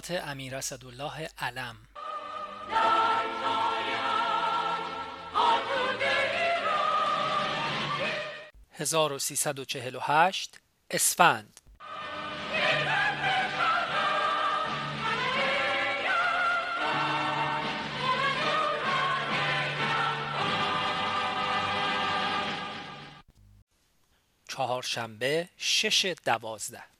خاطرات امیر اسدالله علم. 1348 اسفند. چهارشنبه شش دوازده.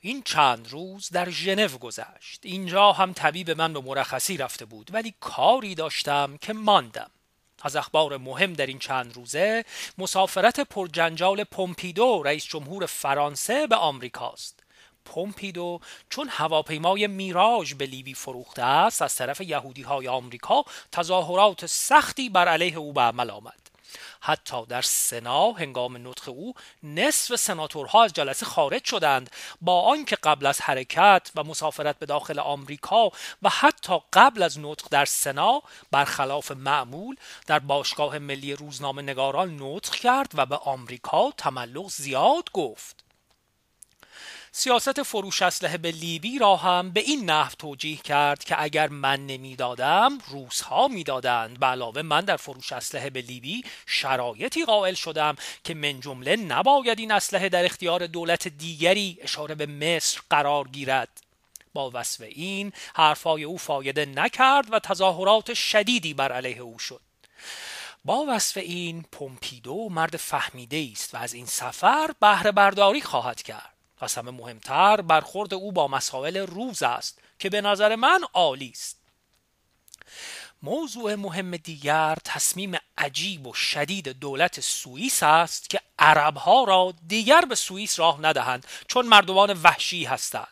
این چند روز در ژنو گذشت. اینجا هم طبیب من به مرخصی رفته بود ولی کاری داشتم که ماندم. از اخبار مهم در این چند روزه مسافرت پرجنجال پومپیدو رئیس جمهور فرانسه به آمریکاست پومپیدو چون هواپیمای میراژ به لیبی فروخته است از طرف یهودی های آمریکا تظاهرات سختی بر علیه او به عمل آمد. حتی در سنا هنگام نطق او نصف سناتورها از جلسه خارج شدند. با آنکه قبل از حرکت و مسافرت به داخل آمریکا و حتی قبل از نطق در سنا برخلاف معمول در باشگاه ملی روزنامه نگاران نطق کرد و به آمریکا تملق زیاد گفت. سیاست فروش اسلحه به لیبی را هم به این نحو توجیه کرد که اگر من نمی‌دادم روسها می‌دادند. به علاوه من در فروش اسلحه به لیبی شرایطی قائل شدم که من جمله نباید این اسلحه در اختیار دولت دیگری اشاره به مصر قرار گیرد. با وصف این حرفای او فایده نکرد و تظاهرات شدیدی بر علیه او شد. با وصف این پومپیدو مرد فهمیده است و از این سفر بهره برداری خواهد کرد. پس همه مهمتر برخورد او با مسائل روز است که به نظر من عالی است. موضوع مهم دیگر تصمیم عجیب و شدید دولت سوئیس است که عربها را دیگر به سوئیس راه ندهند چون مردمان وحشی هستند.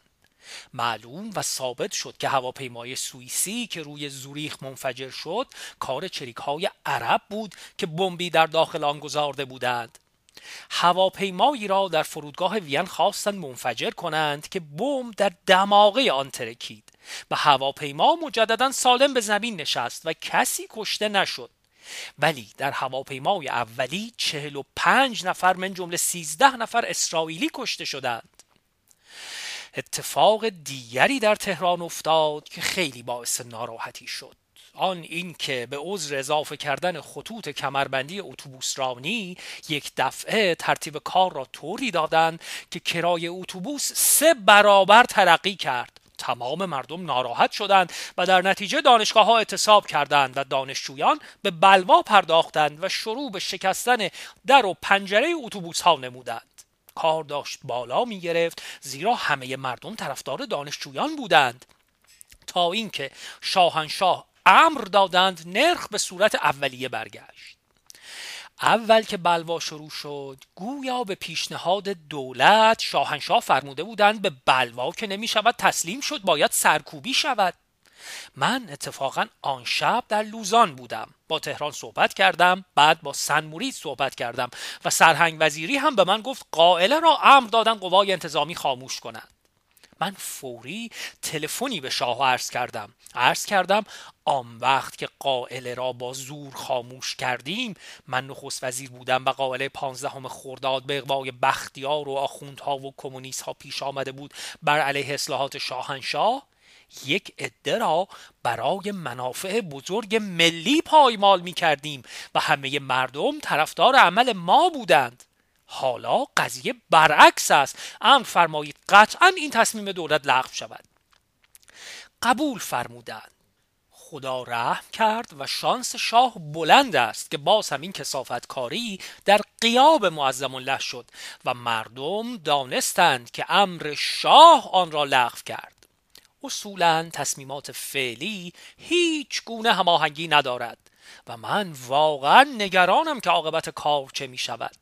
معلوم و ثابت شد که هواپیمای سوئیسی که روی زوریخ منفجر شد کار چریک های عرب بود که بمبی در داخل آن گذارده بودند. هواپیمایی را در فرودگاه وین خواستند منفجر کنند که بمب در دماغه آن ترکید و هواپیما مجددا سالم به زمین نشست و کسی کشته نشد. ولی در هواپیمای اولی چهل و پنج نفر من جمله سیزده نفر اسرائیلی کشته شدند. اتفاق دیگری در تهران افتاد که خیلی باعث ناراحتی شد. آن این که به عذر اضافه کردن خطوط کمربندی اتوبوسرانی یک دفعه ترتیب کار را طوری دادند که کرای اتوبوس سه برابر ترقی کرد. تمام مردم ناراحت شدند و در نتیجه دانشگاه ها اعتصاب کردند و دانشجویان به بلوا پرداختند و شروع به شکستن در و پنجره اتوبوس ها نمودند. کار داشت بالا می گرفت زیرا همه مردم طرفدار دانشجویان بودند. تا اینکه شاهنشاه امر دادند نرخ به صورت اولیه برگشت. اول که بلوا شروع شد گویا به پیشنهاد دولت شاهنشاه فرموده بودند به بلوا که نمی شود تسلیم شد باید سرکوبی شود. من اتفاقا آن شب در لوزان بودم. با تهران صحبت کردم بعد با سن صحبت کردم و سرهنگ وزیری هم به من گفت قائله را امر دادن قوای انتظامی خاموش کنند. من فوری تلفنی به شاه عرض کردم. عرض کردم آن وقت که قائله را با زور خاموش کردیم من نخست وزیر بودم و قائله پانزدهم خرداد به اقوای بختیار و آخوندها و کمونیست ها پیش آمده بود. بر علیه اصلاحات شاهنشاه یک عده را برای منافع بزرگ ملی پایمال می کردیم و همه مردم طرفدار عمل ما بودند. حالا قضیه برعکس است. امر فرمایید قطعا این تصمیم دولت لغو شود. قبول فرمودند. خدا رحم کرد و شانس شاه بلند است که باز همین کسافت کاری در قیاب معظم الله شد و مردم دانستند که امر شاه آن را لغو کرد. اصولا تصمیمات فعلی هیچ گونه هماهنگی ندارد و من واقعا نگرانم که عاقبت کار چه می شود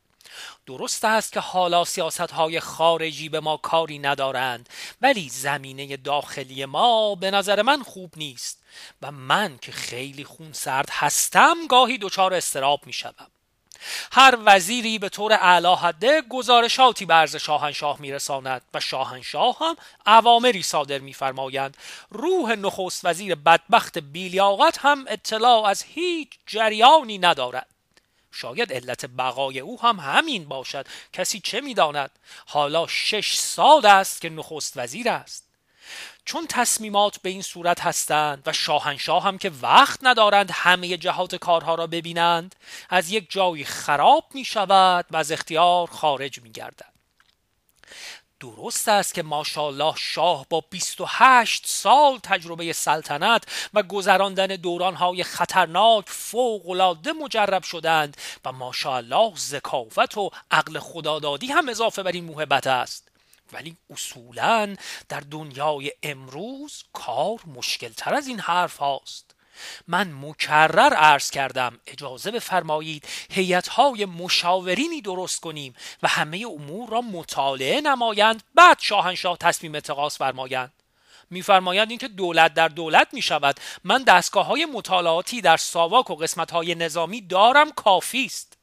درست است که حالا سیاست های خارجی به ما کاری ندارند ولی زمینه داخلی ما به نظر من خوب نیست و من که خیلی خون سرد هستم گاهی دچار استراب می شدم. هر وزیری به طور اعلی حده گزارشاتی به عرض شاهنشاه میرساند و شاهنشاه هم اوامری صادر میفرمایند روح نخست وزیر بدبخت بیلیاقت هم اطلاع از هیچ جریانی ندارد شاید علت بقای او هم همین باشد. کسی چه می‌داند؟ حالا شش سال است که نخست وزیر است. چون تصمیمات به این صورت هستند و شاهنشاه هم که وقت ندارند همه جهات کارها را ببینند از یک جایی خراب می شود و از اختیار خارج می گردد درست است که ماشاءالله شاه با 28 سال تجربه سلطنت و گذراندن دورانهای خطرناک فوقالعاده مجرب شدند و ماشاءالله ذکاوت و عقل خدادادی هم اضافه بر این موهبت است. ولی اصولا در دنیای امروز کار مشکل تر از این حرف هاست. من مکرر عرض کردم اجازه بفرمایید های مشاورینی درست کنیم و همه امور را مطالعه نمایند بعد شاهنشاه تصمیم اتقاس فرمایند. میفرمایند اینکه دولت در دولت می شود من دستگاه های مطالعاتی در ساواک و قسمت های نظامی دارم کافی است.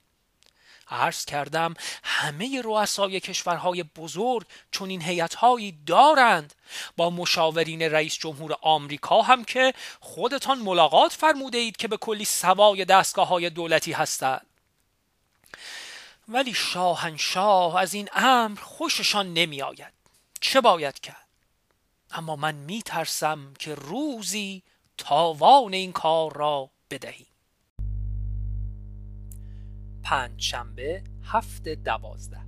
عرض کردم همه رؤسای کشورهای بزرگ چون این هیئتهایی دارند. با مشاورین رئیس جمهور آمریکا هم که خودتان ملاقات فرموده اید که به کلی سوای دستگاه های دولتی هستند. ولی شاهنشاه از این امر خوششان نمی آید چه باید کرد؟ اما من می ترسم که روزی تاوان این کار را بدهیم. پنج شنبه هفت دوازده.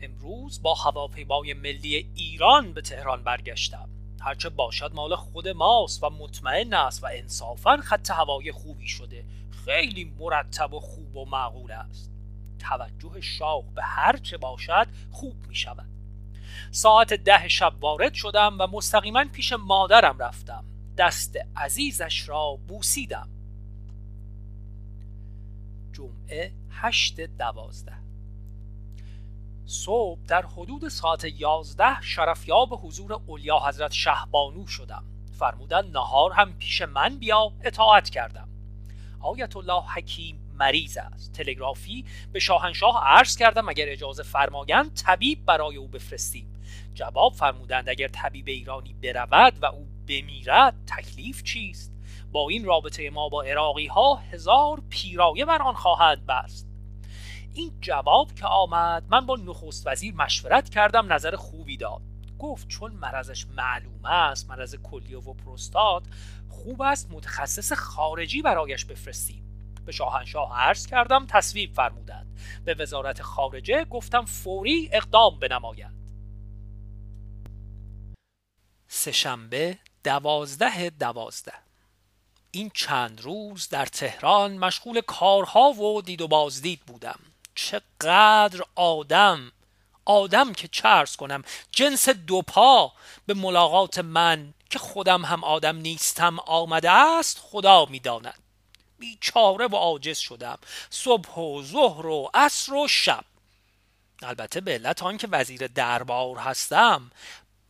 امروز با هواپیمای ملی ایران به تهران برگشتم. هرچه باشد مال خود ماست و مطمئن است و انصافا خط هوای خوبی شده. خیلی مرتب و خوب و معقول است. توجه شاه به هرچه باشد خوب می شود. ساعت ده شب وارد شدم و مستقیما پیش مادرم رفتم. دست عزیزش را بوسیدم. جمعه هشت دوازده. صبح در حدود ساعت یازده شرفیاب حضور اولیا حضرت شهبانو شدم. فرمودن نهار هم پیش من بیا اطاعت کردم. آیت الله حکیم مریض است. تلگرافی به شاهنشاه عرض کردم اگر اجازه فرمایند طبیب برای او بفرستیم. جواب فرمودند اگر طبیب ایرانی برود و او بمیرد تکلیف چیست؟ با این رابطه ما با عراقی ها هزار پیرایه بر آن خواهد بست. این جواب که آمد من با نخست وزیر مشورت کردم نظر خوبی داد. گفت چون مرضش معلوم است مرض کلیه و پروستات خوب است متخصص خارجی برایش بفرستیم. به شاهنشاه عرض کردم تصویب فرمودند. به وزارت خارجه گفتم فوری اقدام بنمایند سهشنبه دوازده دوازده این چند روز در تهران مشغول کارها و دید و بازدید بودم. چقدر آدم آدم که چرس کنم جنس دوپا به ملاقات من که خودم هم آدم نیستم آمده است خدا می‌داند. بیچاره و عاجز شدم. صبح و ظهر و عصر و شب. البته به علت آنکه وزیر دربار هستم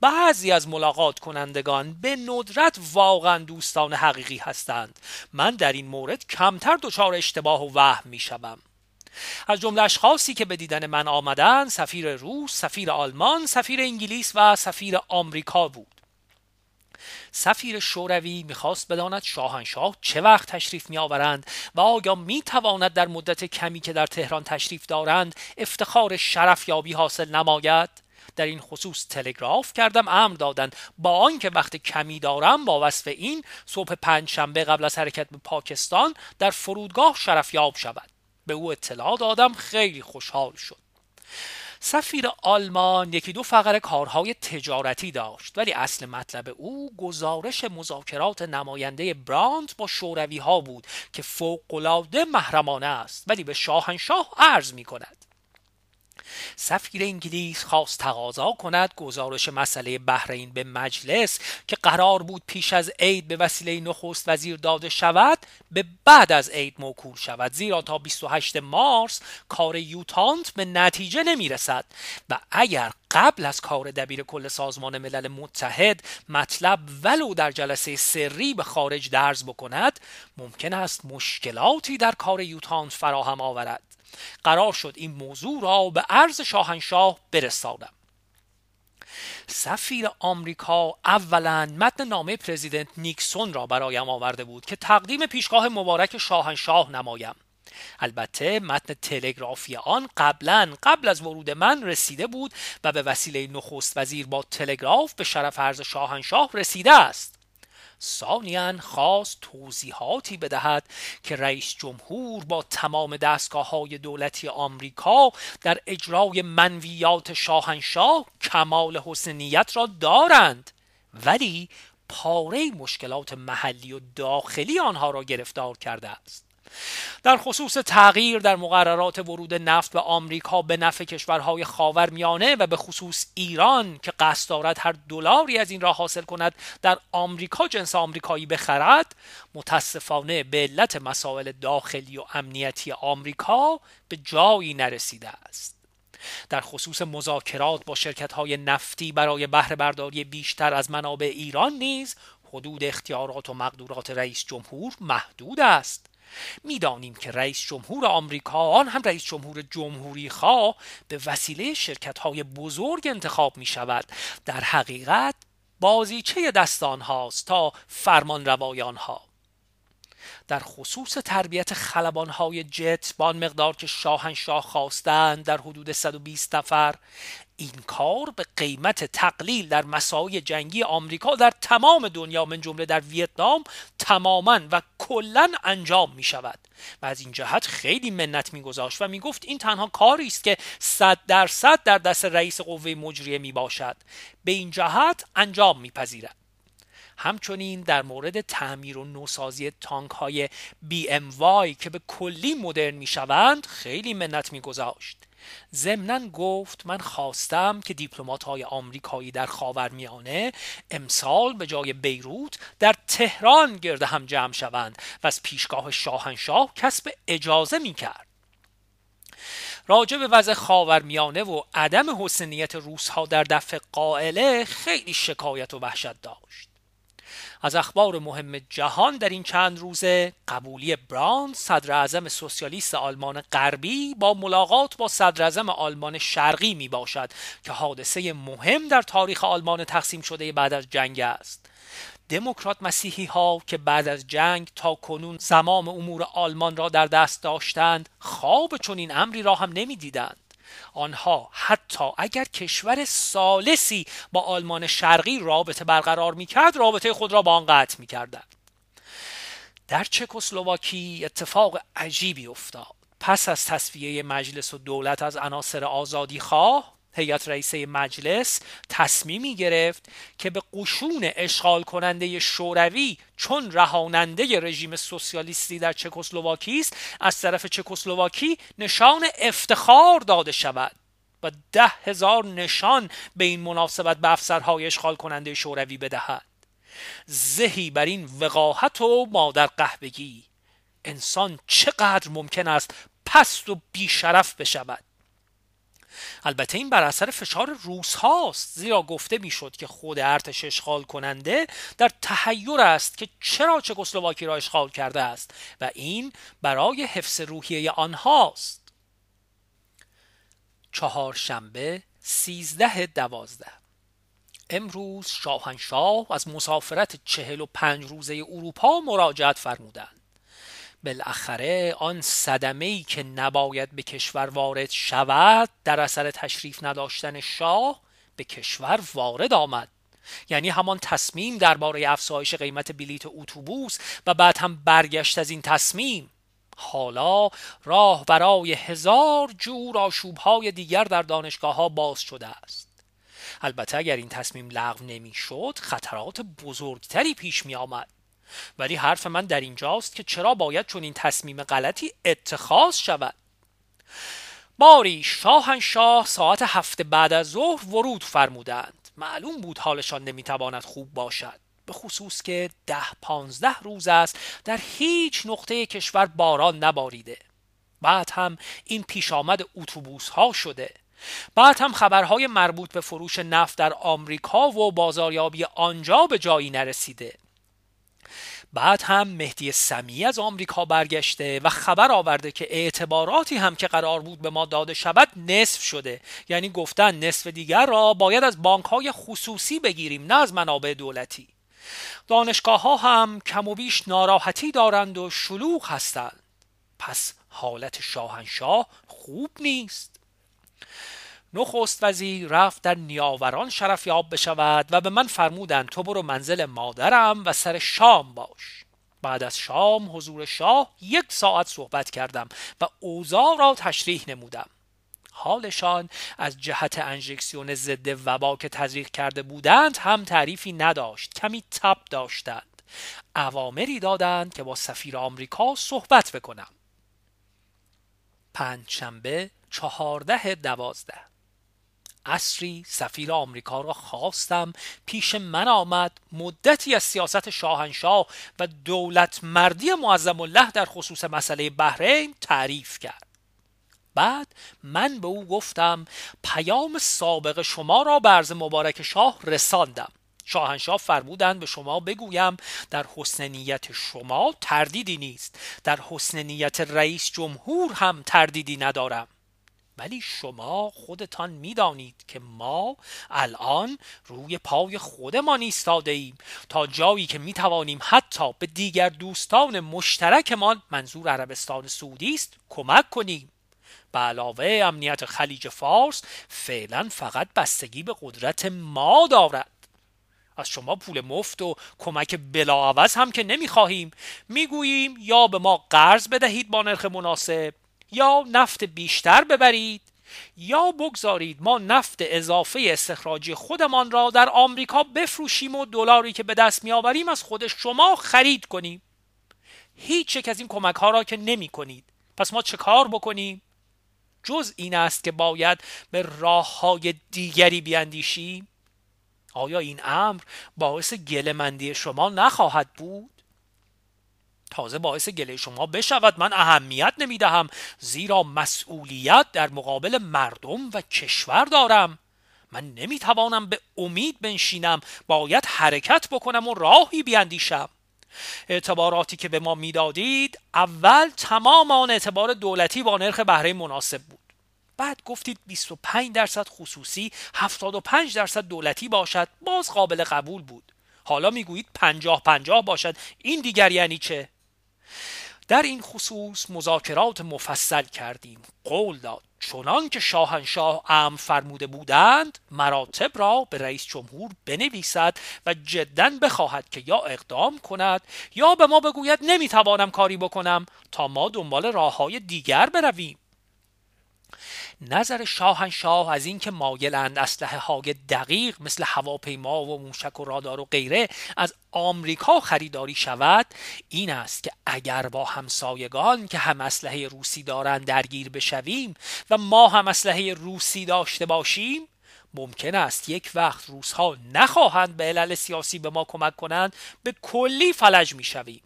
بعضی از ملاقات کنندگان به ندرت واقعا دوستان حقیقی هستند. من در این مورد کمتر دچار اشتباه و وهم می شوم. از جمله اشخاصی که به دیدن من آمدند سفیر روس، سفیر آلمان، سفیر انگلیس و سفیر آمریکا بود. سفیر شوروی می‌خواست بداند شاهنشاه چه وقت تشریف می آورند و آیا می تواند در مدت کمی که در تهران تشریف دارند افتخار شرف یابی حاصل نماید؟ در این خصوص تلگراف کردم امر دادند. با آنکه وقت کمی دارم با وصف این صبح پنجشنبه قبل از حرکت به پاکستان در فرودگاه شرفیاب شود. به او اطلاع دادم خیلی خوشحال شد. سفیر آلمان یکی دو فقره کارهای تجارتی داشت ولی اصل مطلب او گزارش مذاکرات نماینده براند با شوروی ها بود که فوقالعاده محرمانه است ولی به شاهنشاه عرض می کند سفیر انگلیس خواست تقاضا کند گزارش مسئله بحرین به مجلس که قرار بود پیش از عید به وسیله نخست وزیر داده شود به بعد از عید موکول شود. زیرا تا 28 مارس کار یوتانت به نتیجه نمی رسد و اگر قبل از کار دبیر کل سازمان ملل متحد مطلب ولو در جلسه سری به خارج درز بکند ممکن است مشکلاتی در کار یوتانت فراهم آورد. قرار شد این موضوع را به عرض شاهنشاه برسانم. سفیر آمریکا اولا متن نامه پرزیدنت نیکسون را برایم آورده بود که تقدیم پیشگاه مبارک شاهنشاه نمایم. البته متن تلگرافی آن قبلا قبل از ورود من رسیده بود و به وسیله نخست وزیر با تلگراف به شرف عرض شاهنشاه رسیده است. ثانیا خواست توضیحاتی بدهد که رئیس جمهور با تمام دستگاه های دولتی آمریکا در اجرای منویات شاهنشاه کمال حسن نیت را دارند. ولی پاره مشکلات محلی و داخلی آنها را گرفتار کرده است. در خصوص تغییر در مقررات ورود نفت به آمریکا به نفع کشورهای خاورمیانه و به خصوص ایران که قصد دارد هر دلاری از این را حاصل کند در آمریکا جنس آمریکایی بخرد متاسفانه به علت مسائل داخلی و امنیتی آمریکا به جایی نرسیده است. در خصوص مذاکرات با شرکت های نفتی برای بهره برداری بیشتر از منابع ایران نیز حدود اختیارات و مقدورات رئیس جمهور محدود است. می‌دانیم که رئیس جمهور آمریکا آن هم رئیس جمهور جمهوری خواه به وسیله شرکت های بزرگ انتخاب می شود در حقیقت بازیچه دستان هاست تا فرمان روایان ها در خصوص تربیت های جت با مقدار که شاهنشاه خواستند در حدود 120 نفر این کار به قیمت تقلیل در مساعی جنگی آمریکا در تمام دنیا من جمله در ویتنام تماما و کلا انجام می شود و از این جهت خیلی منت میگذاشت و می‌گفت این تنها کاری است که صد درصد در دست رئیس قوه مجریه می باشد به این جهت انجام میپذیرد. همچنین در مورد تعمیر و نوسازی تانک های وای که به کلی مدرن می شوند خیلی منت می گذاشت ضمنا گفت من خواستم که دیپلمات های آمریکایی در خاورمیانه امسال به جای بیروت در تهران گرد هم جمع شوند و از پیشگاه شاهنشاه کسب اجازه می کرد راجع به وضع خاورمیانه و عدم حسنیت روسها در دفع قائله خیلی شکایت و وحشت داشت. از اخبار مهم جهان در این چند روزه قبولی براند صدر اعظم سوسیالیست آلمان غربی با ملاقات با صدر اعظم آلمان شرقی می باشد که حادثه مهم در تاریخ آلمان تقسیم شده بعد از جنگ است. دموکرات مسیحی ها که بعد از جنگ تا کنون زمام امور آلمان را در دست داشتند خواب چنین امری را هم نمی‌دیدند. آنها حتی اگر کشور سالسی با آلمان شرقی رابطه برقرار می‌کرد رابطه خود را با آن قطع می‌کردند. در چکسلواکی اتفاق عجیبی افتاد. پس از تصفیه مجلس و دولت از عناصر آزادی خواه هیئت رئیسه مجلس تصمیمی گرفت که به قشون اشغال کننده شوروی چون رهاننده رژیم سوسیالیستی در چکسلواکی است از طرف چکسلواکی نشان افتخار داده شود و ده هزار نشان به این مناسبت به افسرهای اشغال کننده شوروی بدهد. زهی بر این وقاحت و مادر قهبگی انسان چقدر ممکن است پست و بیشرف بشود؟ البته این بر اثر فشار روس هاست زیرا گفته می‌شد که خود ارتش اشغال کننده در تحیر است که چرا چکسلواکی را اشغال کرده است و این برای حفظ روحیه آنهاست. چهارشنبه سیزده دوازده. امروز شاهنشاه از مسافرت چهل و پنج روزه اروپا مراجعت فرمودند. بالاخره آن صدمه ای که نباید به کشور وارد شود در اثر تشریف نداشتن شاه به کشور وارد آمد. یعنی همان تصمیم درباره افزایش قیمت بلیت اتوبوس و بعد هم برگشت از این تصمیم. حالا راه برای هزار جور آشوبهای دیگر در دانشگاه ها باز شده است. البته اگر این تصمیم لغو نمی‌شد خطرات بزرگتری پیش می آمد ولی حرف من در اینجاست که چرا باید چون این تصمیم غلطی اتخاذ شود. باری شاهنشاه ساعت هفته بعد از ظهر ورود فرمودند. معلوم بود حالشان نمی‌تواند خوب باشد. به خصوص که ده پانزده روز است در هیچ نقطه کشور باران نباریده. بعد هم این پیش آمد اتوبوس ها شده. بعد هم خبرهای مربوط به فروش نفت در آمریکا و بازاریابی آنجا به جایی نرسیده. بعد هم مهدی سمی از آمریکا برگشته و خبر آورده که اعتباراتی هم که قرار بود به ما داده شود نصف شده. یعنی گفتن نصف دیگر را باید از بانک های خصوصی بگیریم نه از منابع دولتی. دانشگاه ها هم کم و بیش ناراحتی دارند و شلوغ هستند. پس حالت شاهنشاه خوب نیست. نخست وزیر رفت در نیاوران شرفیاب بشود و به من فرمودند تو برو منزل مادرم و سر شام باش. بعد از شام حضور شاه یک ساعت صحبت کردم و اوضاع را تشریح نمودم. حالشان از جهت انژکسیون ضد وبا که تزریق کرده بودند هم تعریفی نداشت کمی تب داشتند. اوامری دادند که با سفیر آمریکا صحبت بکنم. پنجشنبه چهارده دوازده. اصری سفیر آمریکا را خواستم پیش من آمد مدتی از سیاست شاهنشاه و دولت مردی معظم الله در خصوص مسئله بحرین تعریف کرد. بعد من به او گفتم پیام سابق شما را به عرض مبارک شاه رساندم. شاهنشاه فرمودند به شما بگویم در حسن نیت شما تردیدی نیست. در حسن نیت رئیس جمهور هم تردیدی ندارم. ولی شما خودتان می‌دانید که ما الان روی پای خودمان ایستاده ایم تا جایی که می توانیم حتی به دیگر دوستان مشترکمان منظور عربستان سعودی است کمک کنیم. به علاوه امنیت خلیج فارس فعلا فقط بستگی به قدرت ما دارد. از شما پول مفت و کمک بلاعوض هم که نمی‌خواهیم. می‌گوییم یا به ما قرض بدهید با نرخ مناسب. یا نفت بیشتر ببرید یا بگذارید ما نفت اضافه استخراجی خودمان را در آمریکا بفروشیم و دلاری که به دست میآوریم از خود شما خرید کنیم. هیچ یک از این کمک ها را که نمی کنید پس ما چه کار بکنیم؟ جز این است که باید به راه های دیگری بیاندیشیم. آیا این امر باعث گلمندی شما نخواهد بود؟ تازه باعث گله شما بشود. من اهمیت نمی‌دهم زیرا مسئولیت در مقابل مردم و کشور دارم. من نمی‌توانم به امید بنشینم باید حرکت بکنم و راهی بیاندیشم اعتباراتی که به ما می‌دادید اول تمام آن اعتبار دولتی با نرخ بهره مناسب بود. بعد گفتید 25 درصد خصوصی 75 درصد دولتی باشد. باز قابل قبول بود. حالا می‌گویید 50 50 باشد. این دیگر یعنی چه؟ در این خصوص مذاکرات مفصل کردیم. قول داد چنان که شاهنشاه ام فرموده بودند مراتب را به رئیس جمهور بنویسد و جدا بخواهد که یا اقدام کند یا به ما بگوید نمی‌توانم کاری بکنم تا ما دنبال راه های دیگر برویم. نظر شاهنشاه از اینکه مایلند اسلحه های دقیق مثل هواپیما و موشک و رادار و غیره از آمریکا خریداری شود این است که اگر با همسایگان که هم اسلحه روسی دارند درگیر بشویم و ما هم اسلحه روسی داشته باشیم ممکن است یک وقت روزها نخواهند به علل سیاسی به ما کمک کنند به کلی فلج می‌شویم.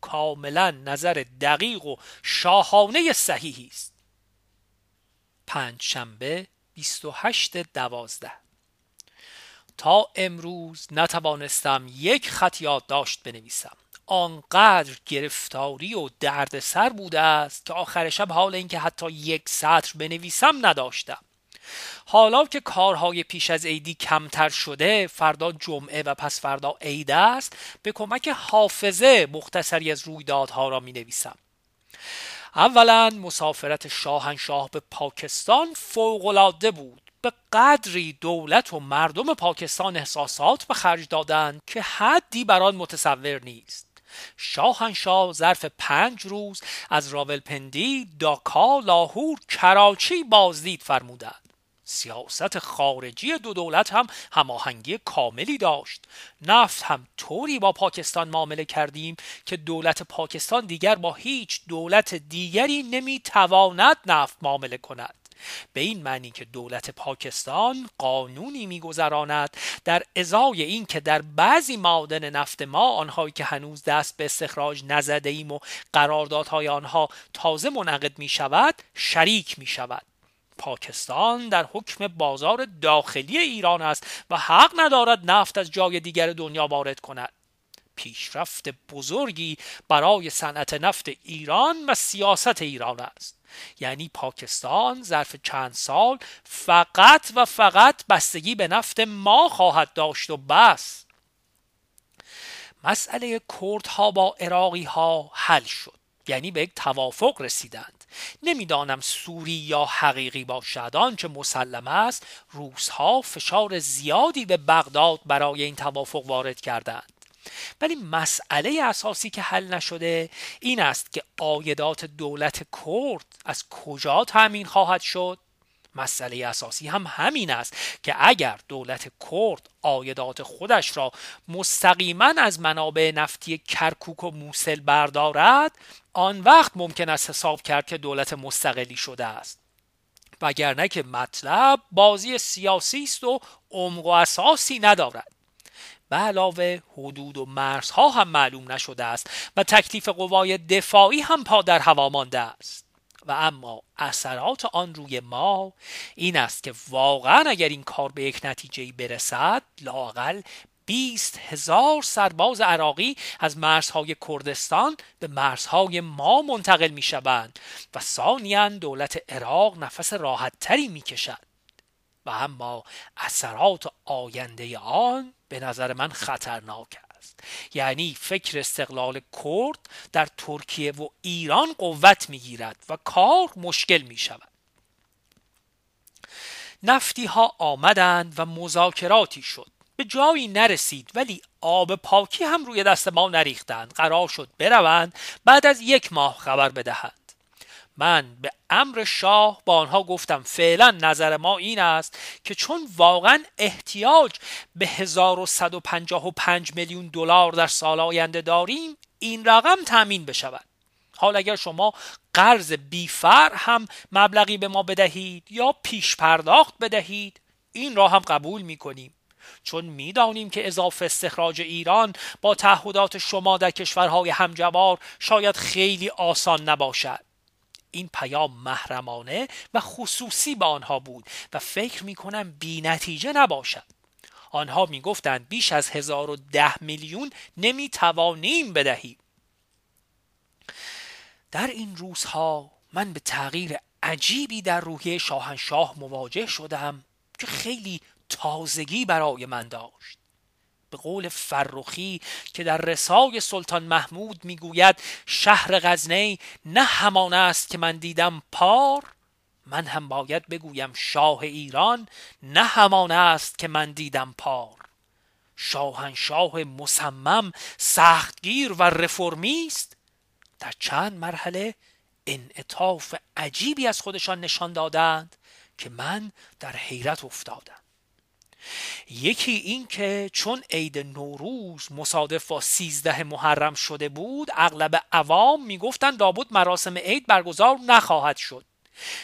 کاملا نظر دقیق و شاهانه صحیحی است. پنج شنبه 28 دوازده. تا امروز نتوانستم یک خط یادداشت بنویسم. آنقدر گرفتاری و دردسر بوده است که آخر شب حال اینکه حتی یک سطر بنویسم نداشتم. حالا که کارهای پیش از عیدی کمتر شده فردا جمعه و پس فردا عید است به کمک حافظه مختصری از رویدادها را می نویسم اولا مسافرت شاهنشاه به پاکستان فوقالعاده بود. به قدری دولت و مردم پاکستان احساسات به خرج دادند که حدی بر آن متصور نیست. شاهنشاه ظرف پنج روز از راولپندی، داکا، لاهور، کراچی بازدید فرمودند. سیاست خارجی دو دولت هم هماهنگی کاملی داشت. نفت هم طوری با پاکستان معامله کردیم که دولت پاکستان دیگر با هیچ دولت دیگری نمی‌تواند نفت معامله کند. به این معنی که دولت پاکستان قانونی میگذراند. در ازای این که در بعضی معادن نفت ما آنهایی که هنوز دست به استخراج نزده ایم و قراردادهای آنها تازه منعقد می شود شریک می شود پاکستان در حکم بازار داخلی ایران است و حق ندارد نفت از جای دیگر دنیا وارد کند. پیشرفت بزرگی برای صنعت نفت ایران و سیاست ایران است. یعنی پاکستان ظرف چند سال فقط و فقط بستگی به نفت ما خواهد داشت و بس. مسئله کردها با عراقی ها حل شد. یعنی به یک توافق رسیدند. نمی‌دانم سوری یا حقیقی باشد. آنچه مسلم است روزها فشار زیادی به بغداد برای این توافق وارد کردند. ولی مسئله اساسی که حل نشده این است که آیدات دولت کرد از کجا تأمین خواهد شد. مسئله اساسی هم همین است که اگر دولت کرد آیدات خودش را مستقیما از منابع نفتی کرکوک و موسل بردارد آن وقت ممکن است حساب کرد که دولت مستقلی شده است. وگرنه که مطلب بازی سیاسی است و عمق و اساسی ندارد. به علاوه حدود و مرزها هم معلوم نشده است و تکلیف قوای دفاعی هم پا در هوا مانده است. و اما اثرات آن روی ما این است که واقعا اگر این کار به یک نتیجه برسد لاقل 20 هزار سرباز عراقی از مرزهای کردستان به مرزهای ما منتقل می شوند و ثانیا دولت عراق نفس راحتتری می کشد و اما اثرات آینده آن به نظر من خطرناک است. یعنی فکر استقلال کرد در ترکیه و ایران قوت می‌گیرد و کار مشکل می شود نفتی ها آمدند و مذاکراتی شد. به جایی نرسید ولی آب پاکی هم روی دست ما نریختند. قرار شد بروند بعد از یک ماه خبر بدهند. من به امر شاه با آنها گفتم فعلا نظر ما این است که چون واقعا احتیاج به 1155 میلیون دلار در سال آینده داریم این رقم تامین بشود. حال اگر شما قرض بیفر هم مبلغی به ما بدهید یا پیش پرداخت بدهید این را هم قبول می کنیم چون می‌دانیم که اضافه استخراج ایران با تعهدات شما در کشورهای همجوار شاید خیلی آسان نباشد. این پیام محرمانه و خصوصی به آنها بود و فکر می کنم بی نتیجه نباشد. آنها می گفتند بیش از هزار و ده میلیون نمی توانیم بدهیم. در این روزها من به تغییر عجیبی در روحیه شاهنشاه مواجه شدم که خیلی تازگی برای من داشت. به قول فرخی که در رسای سلطان محمود می‌گوید شهر غزنه نه همان است که من دیدم پار من هم باید بگویم شاه ایران نه همان است که من دیدم پار. شاهنشاه مصمم سختگیر و رفرمیست در چند مرحله انعطاف عجیبی از خودشان نشان دادند که من در حیرت افتادم. یکی این که چون عید نوروز مصادف با سیزده محرم شده بود اغلب عوام می‌گفتند لابد مراسم عید برگزار نخواهد شد.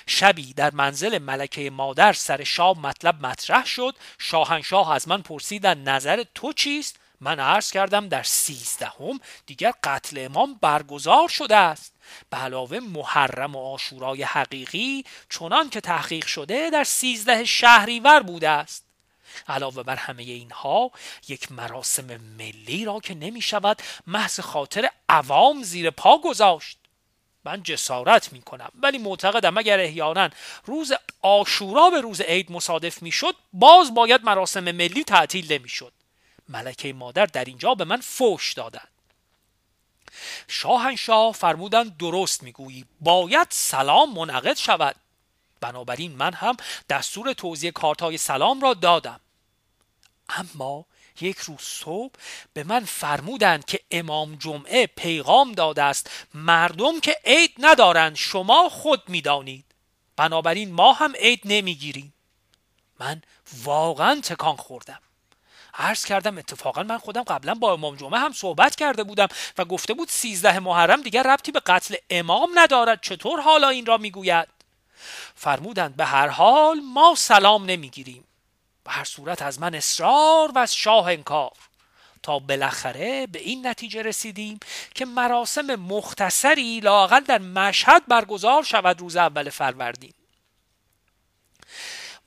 شبی در منزل ملکه مادر سر شام مطلب مطرح شد. شاهنشاه از من پرسیدن نظر تو چیست؟ من عرض کردم در سیزدهم دیگر قتل امام برگزار شده است. به علاوه محرم و آشورای حقیقی چنان که تحقیق شده در سیزده شهریور بوده است. علاوه بر همه اینها یک مراسم ملی را که نمی شود محض خاطر عوام زیر پا گذاشت. من جسارت می کنم ولی معتقدم اگر احیانا روز آشورا به روز عید مصادف می شد باز باید مراسم ملی تعطیل نمی شد ملکه مادر در اینجا به من فوش دادند. شاهنشاه فرمودند درست می‌گویی باید سلام منعقد شود. بنابراین من هم دستور توضیح کارتای سلام را دادم. اما یک روز صبح به من فرمودند که امام جمعه پیغام داده است مردم که عید ندارند شما خود می‌دانید. بنابراین ما هم عید نمی‌گیریم. من واقعا تکان خوردم. عرض کردم اتفاقا من خودم قبلا با امام جمعه هم صحبت کرده بودم و گفته بود سیزده محرم دیگر ربطی به قتل امام ندارد. چطور حالا این را می‌گوید؟ فرمودند به هر حال ما سلام نمی‌گیریم. به هر صورت از من اصرار و از شاه انکار. تا بالاخره به این نتیجه رسیدیم که مراسم مختصری لاقل در مشهد برگزار شود روز اول فروردین.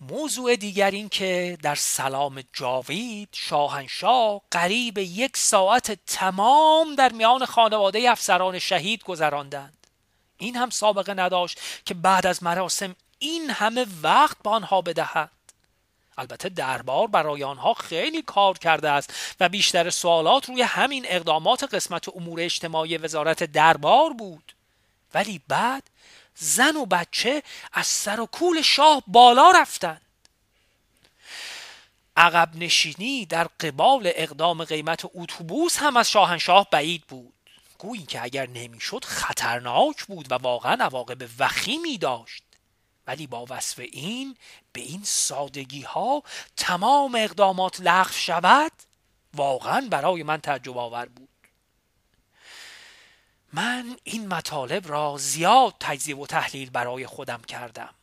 موضوع دیگر این که در سلام جاوید شاهنشاه قریب یک ساعت تمام در میان خانواده افسران شهید گذراندند. این هم سابقه نداشت که بعد از مراسم این همه وقت به آنها بدهد. البته دربار برای آنها خیلی کار کرده است و بیشتر سوالات روی همین اقدامات قسمت امور اجتماعی وزارت دربار بود. ولی بعد زن و بچه از سر و کول شاه بالا رفتند. عقب نشینی در قبال اقدام قیمت اتوبوس هم از شاهنشاه بعید بود. گویی که اگر نمی‌شد خطرناک بود و واقعا عواقب وخیمی داشت. ولی با وصف این به این سادگی ها تمام اقدامات لغو شود واقعا برای من تعجب آور بود. من این مطالب را زیاد تجزیه و تحلیل برای خودم کردم.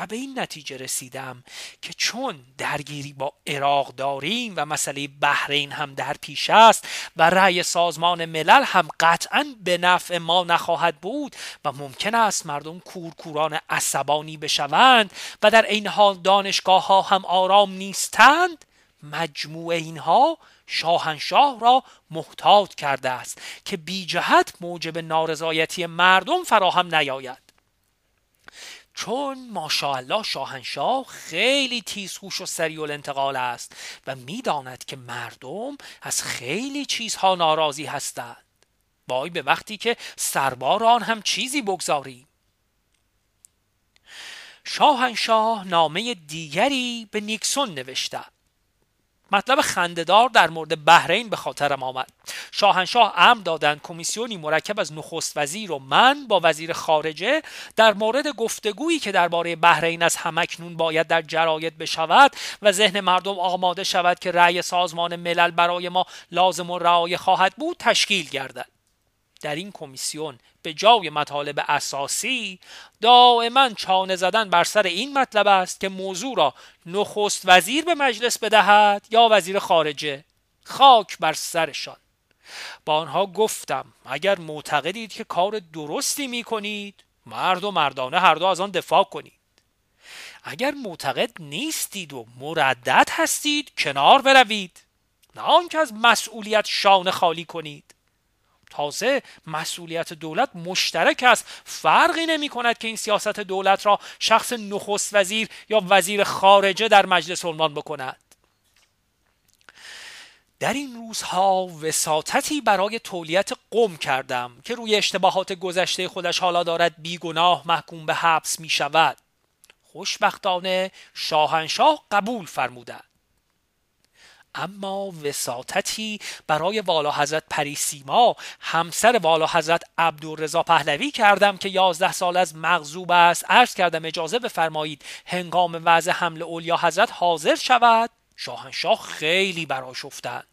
و به این نتیجه رسیدم که چون درگیری با عراق داریم و مسئله بحرین هم در پیش است و رأی سازمان ملل هم قطعا به نفع ما نخواهد بود و ممکن است مردم کورکوران عصبانی بشوند و در این حال دانشگاه ها هم آرام نیستند مجموع اینها شاهنشاه را محتاط کرده است که بی جهت موجب نارضایتی مردم فراهم نیاید. چون ماشاءالله شاهنشاه خیلی تیزهوش و سریع الانتقال است و می‌داند که مردم از خیلی چیزها ناراضی هستند. وای به وقتی که سربار آن هم چیزی بگذاریم. شاهنشاه نامه دیگری به نیکسون نوشته. مطلب خندهدار در مورد بحرین به خاطرم آمد. شاهنشاه امر دادند کمیسیونی مرکب از نخست وزیر و من با وزیر خارجه در مورد گفتگویی که درباره بحرین از همکنون باید در جراید بشود و ذهن مردم آماده شود که رأی سازمان ملل برای ما لازم و رعایه خواهد بود تشکیل گردد. در این کمیسیون به جای مطالب اساسی دائما چانه زدن بر سر این مطلب است که موضوع را نخست وزیر به مجلس بدهد یا وزیر خارجه. خاک بر سرشان. با آنها گفتم اگر معتقدید که کار درستی می کنید مرد و مردانه هر دو از آن دفاع کنید. اگر معتقد نیستید و مردد هستید کنار بروید. نه آنکه از مسئولیت شانه خالی کنید. تازه مسئولیت دولت مشترک است. فرقی نمی کند که این سیاست دولت را شخص نخست وزیر یا وزیر خارجه در مجلس عنوان بکند. در این روزها وساطتی برای تولیت قم کردم که روی اشتباهات گذشته خودش حالا دارد بیگناه محکوم به حبس می شود خوشبختانه شاهنشاه قبول فرمودند. اما وساطتی برای والا حضرت پریسیما همسر والا حضرت عبدالرضا پهلوی کردم که یازده سال از مغزوب است. عرض کردم اجازه بفرمایید هنگام وضع حمل اولیا حضرت حاضر شود؟ شاهنشاه خیلی براش افتند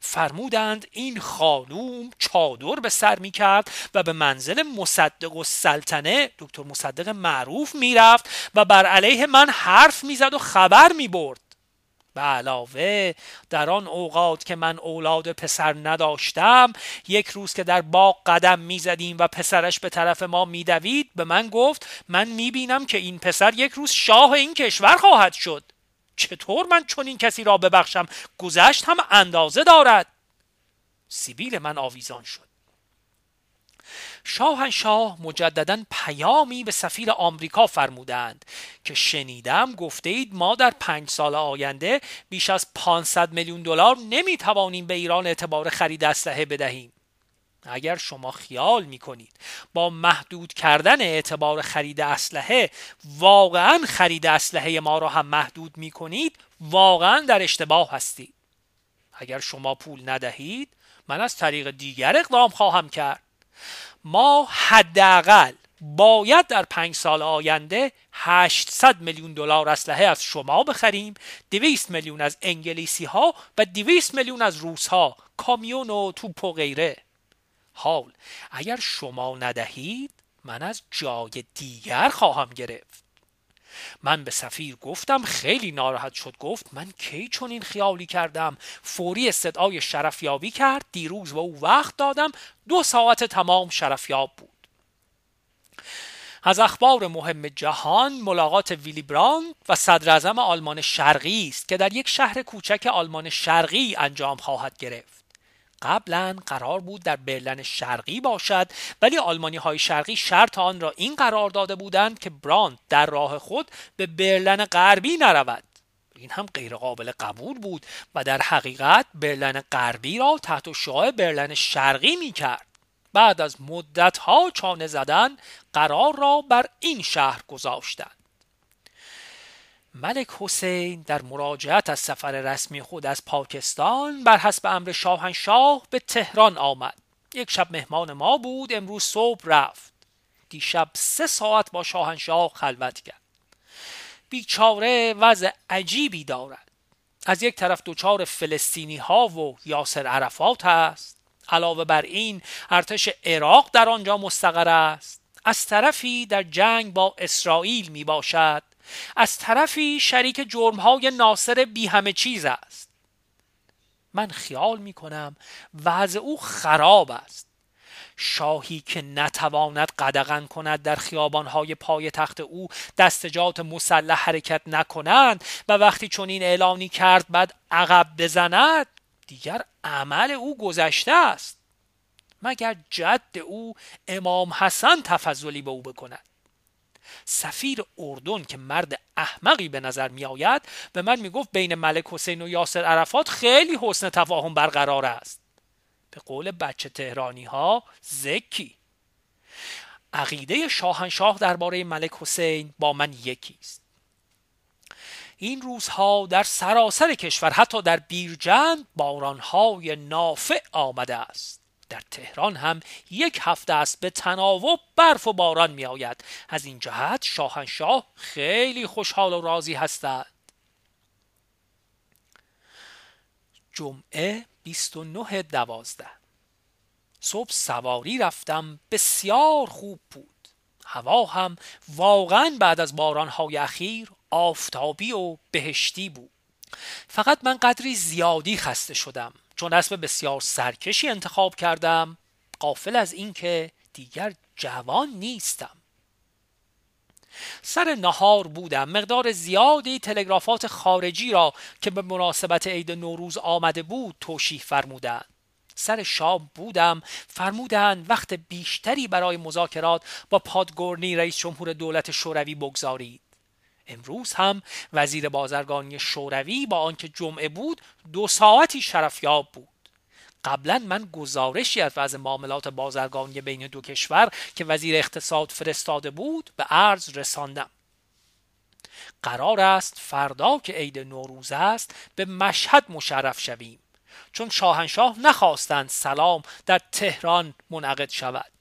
فرمودند این خانوم چادر به سر می کرد و به منزل مصدق و سلطنه دکتر مصدق معروف می‌رفت و بر علیه من حرف می‌زد و خبر می برد به علاوه در آن اوقات که من اولاد پسر نداشتم یک روز که در باغ قدم می‌زدیم و پسرش به طرف ما میدوید به من گفت من می‌بینم که این پسر یک روز شاه این کشور خواهد شد. چطور من چون این کسی را ببخشم؟ گذشت هم اندازه دارد. سیبیل من آویزان شد. شاهنشاه مجددا پیامی به سفیر آمریکا فرمودند که شنیدم گفته اید ما در پنج سال آینده بیش از 500 میلیون دلار نمی توانیم به ایران اعتبار خرید اسلحه بدهیم. اگر شما خیال می کنید با محدود کردن اعتبار خرید اسلحه واقعا خرید اسلحه ما را هم محدود می کنید واقعا در اشتباه هستید. اگر شما پول ندهید من از طریق دیگر اقدام خواهم کرد. ما حداقل باید در پنج سال آینده 800 میلیون دلار اسلحه از شما بخریم 200 میلیون از انگلیسی ها و 200 میلیون از روس ها کامیون و توپ و غیره. حال اگر شما ندهید من از جای دیگر خواهم گرفت. من به سفیر گفتم خیلی ناراحت شد گفت من کی چون این خیالی کردم؟ فوری استدعای شرفیابی کرد دیروز و او وقت دادم دو ساعت تمام شرفیاب بود. از اخبار مهم جهان ملاقات ویلی براند و صدر آلمان شرقی است که در یک شهر کوچک آلمان شرقی انجام خواهد گرفت. قبلا قرار بود در برلن شرقی باشد ولی آلمانی های شرقی شرط آن را این قرار داده بودند که براند در راه خود به برلن غربی نرود. این هم غیرقابل قبول بود و در حقیقت برلن غربی را تحت شعاع برلن شرقی می کرد بعد از مدتها چانه زدن قرار را بر این شهر گذاشتند. ملک حسین در مراجعت از سفر رسمی خود از پاکستان بر حسب امر شاهنشاه به تهران آمد. یک شب مهمان ما بود امروز صبح رفت. دیشب سه ساعت با شاهنشاه خلوت کرد. بیچاره وضع عجیبی دارد. از یک طرف دوچار فلسطینی ها و یاسر عرفات است. علاوه بر این ارتش عراق در آنجا مستقر است. از طرفی در جنگ با اسرائیل می باشد از طرفی شریک جرمهای ناصر بی همه چیز است. من خیال می کنم وضع او خراب است. شاهی که نتواند قدغن کند در خیابانهای پای تخت او دستجات مسلح حرکت نکنند و وقتی چون این اعلانی کرد بعد عقب بزند دیگر عمل او گذشته است. مگر جد او امام حسن تفضلی به او بکند؟ سفیر اردن که مرد احمقی به نظر می آید به من می گفت بین ملک حسین و یاسر عرفات خیلی حسن تفاهم برقرار است. به قول بچه تهرانی ها زکی. عقیده شاهنشاه درباره ملک حسین با من یکی است. این روزها در سراسر کشور حتی در بیرجند بارانهای نافع آمده است. در تهران هم یک هفته است به تناوب برف و باران می آید از این جهت شاهنشاه خیلی خوشحال و راضی هستند. جمعه 29 دوازده. صبح سواری رفتم بسیار خوب بود. هوا هم واقعا بعد از بارانهای اخیر آفتابی و بهشتی بود. فقط من قدری زیادی خسته شدم. چون اسب بسیار سرکشی انتخاب کردم قافل از اینکه دیگر جوان نیستم. سر نهار بودم. مقدار زیادی تلگرافات خارجی را که به مناسبت عید نوروز آمده بود توشیح فرمودند. سر شام بودم. فرمودند وقت بیشتری برای مذاکرات با پادگورنی رئیس جمهور دولت شوروی بگذارید. امروز هم وزیر بازرگانی شوروی با آنکه جمعه بود دو ساعتی شرفیاب بود. قبلا من گزارشی از وضع معاملات بازرگانی بین دو کشور که وزیر اقتصاد فرستاده بود به عرض رساندم. قرار است فردا که عید نوروز است به مشهد مشرف شویم. چون شاهنشاه نخواستند سلام در تهران منعقد شود.